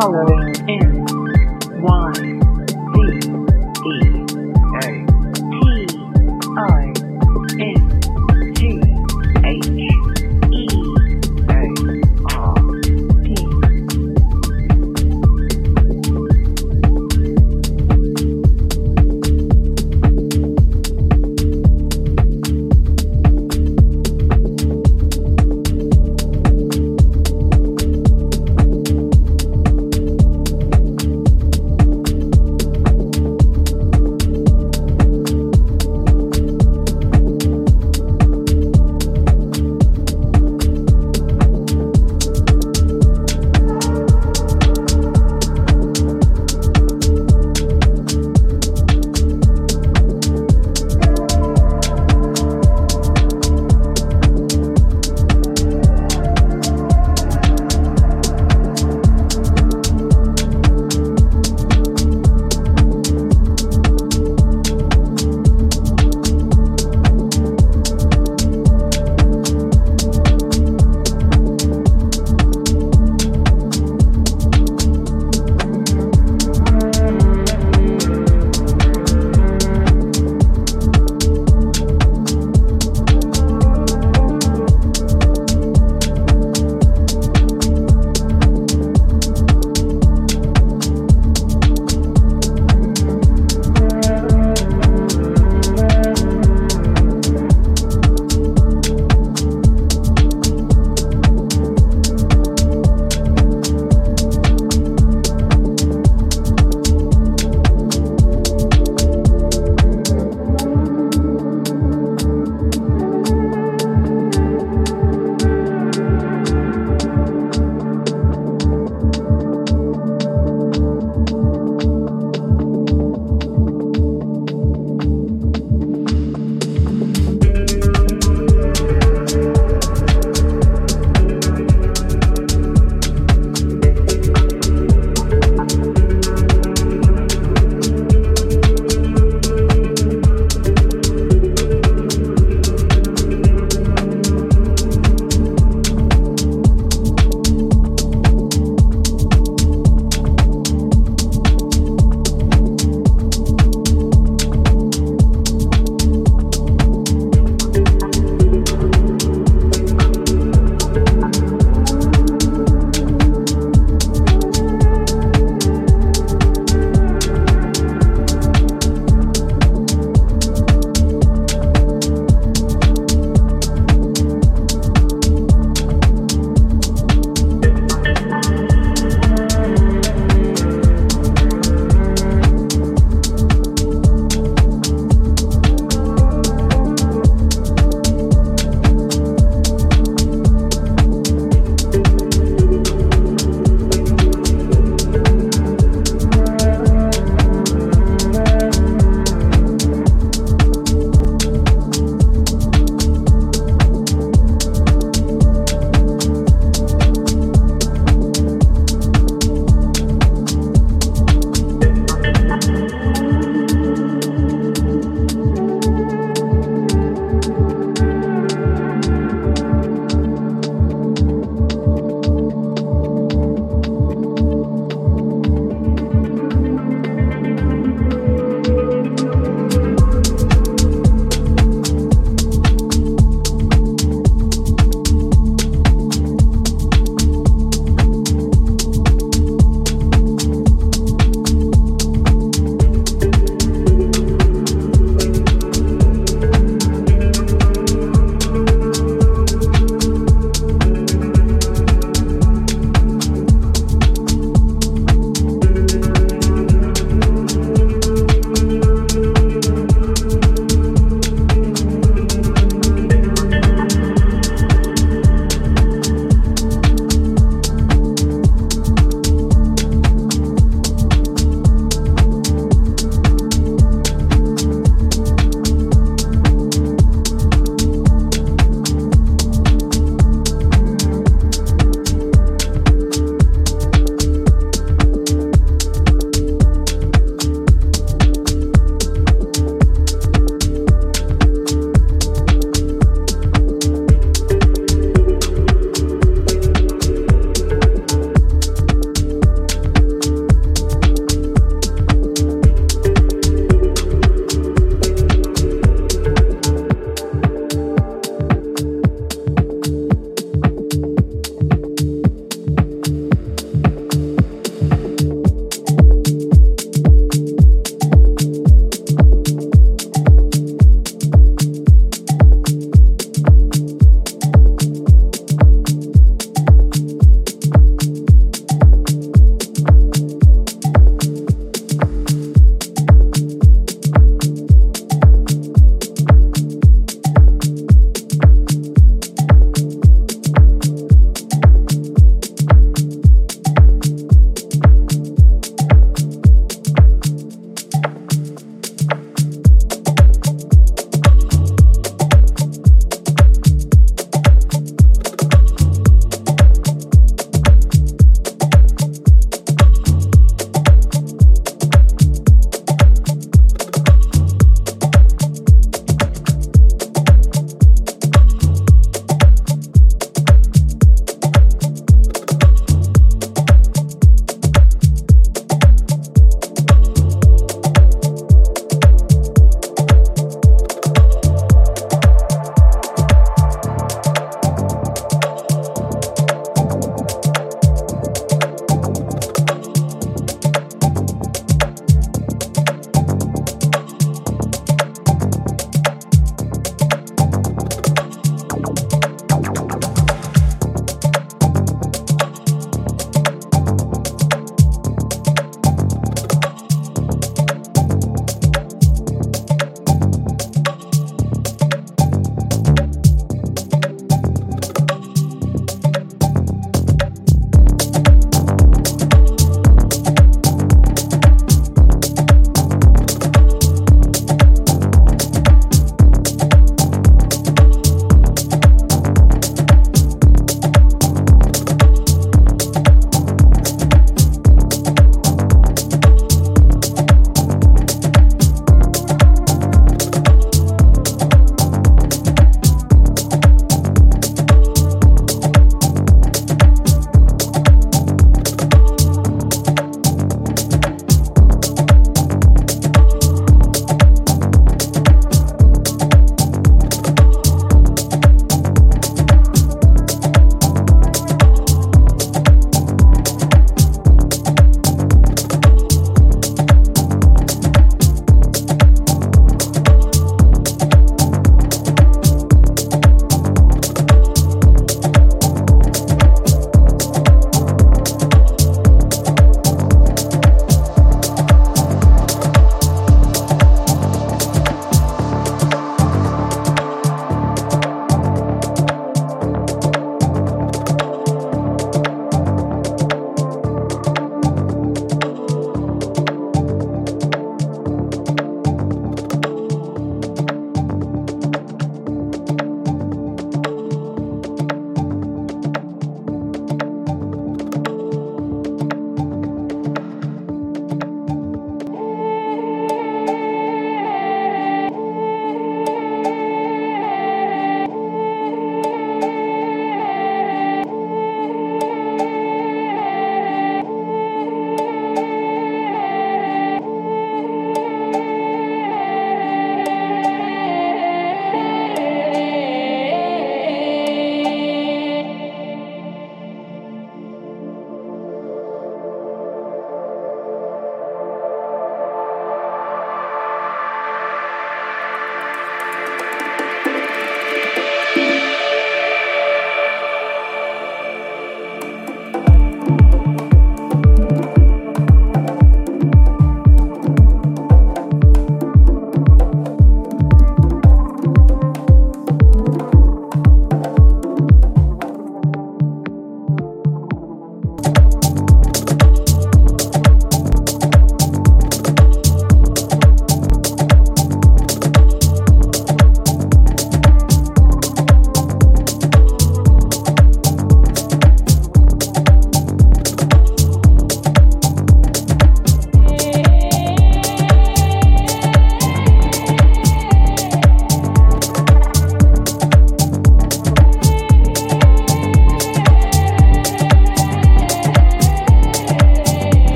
following. in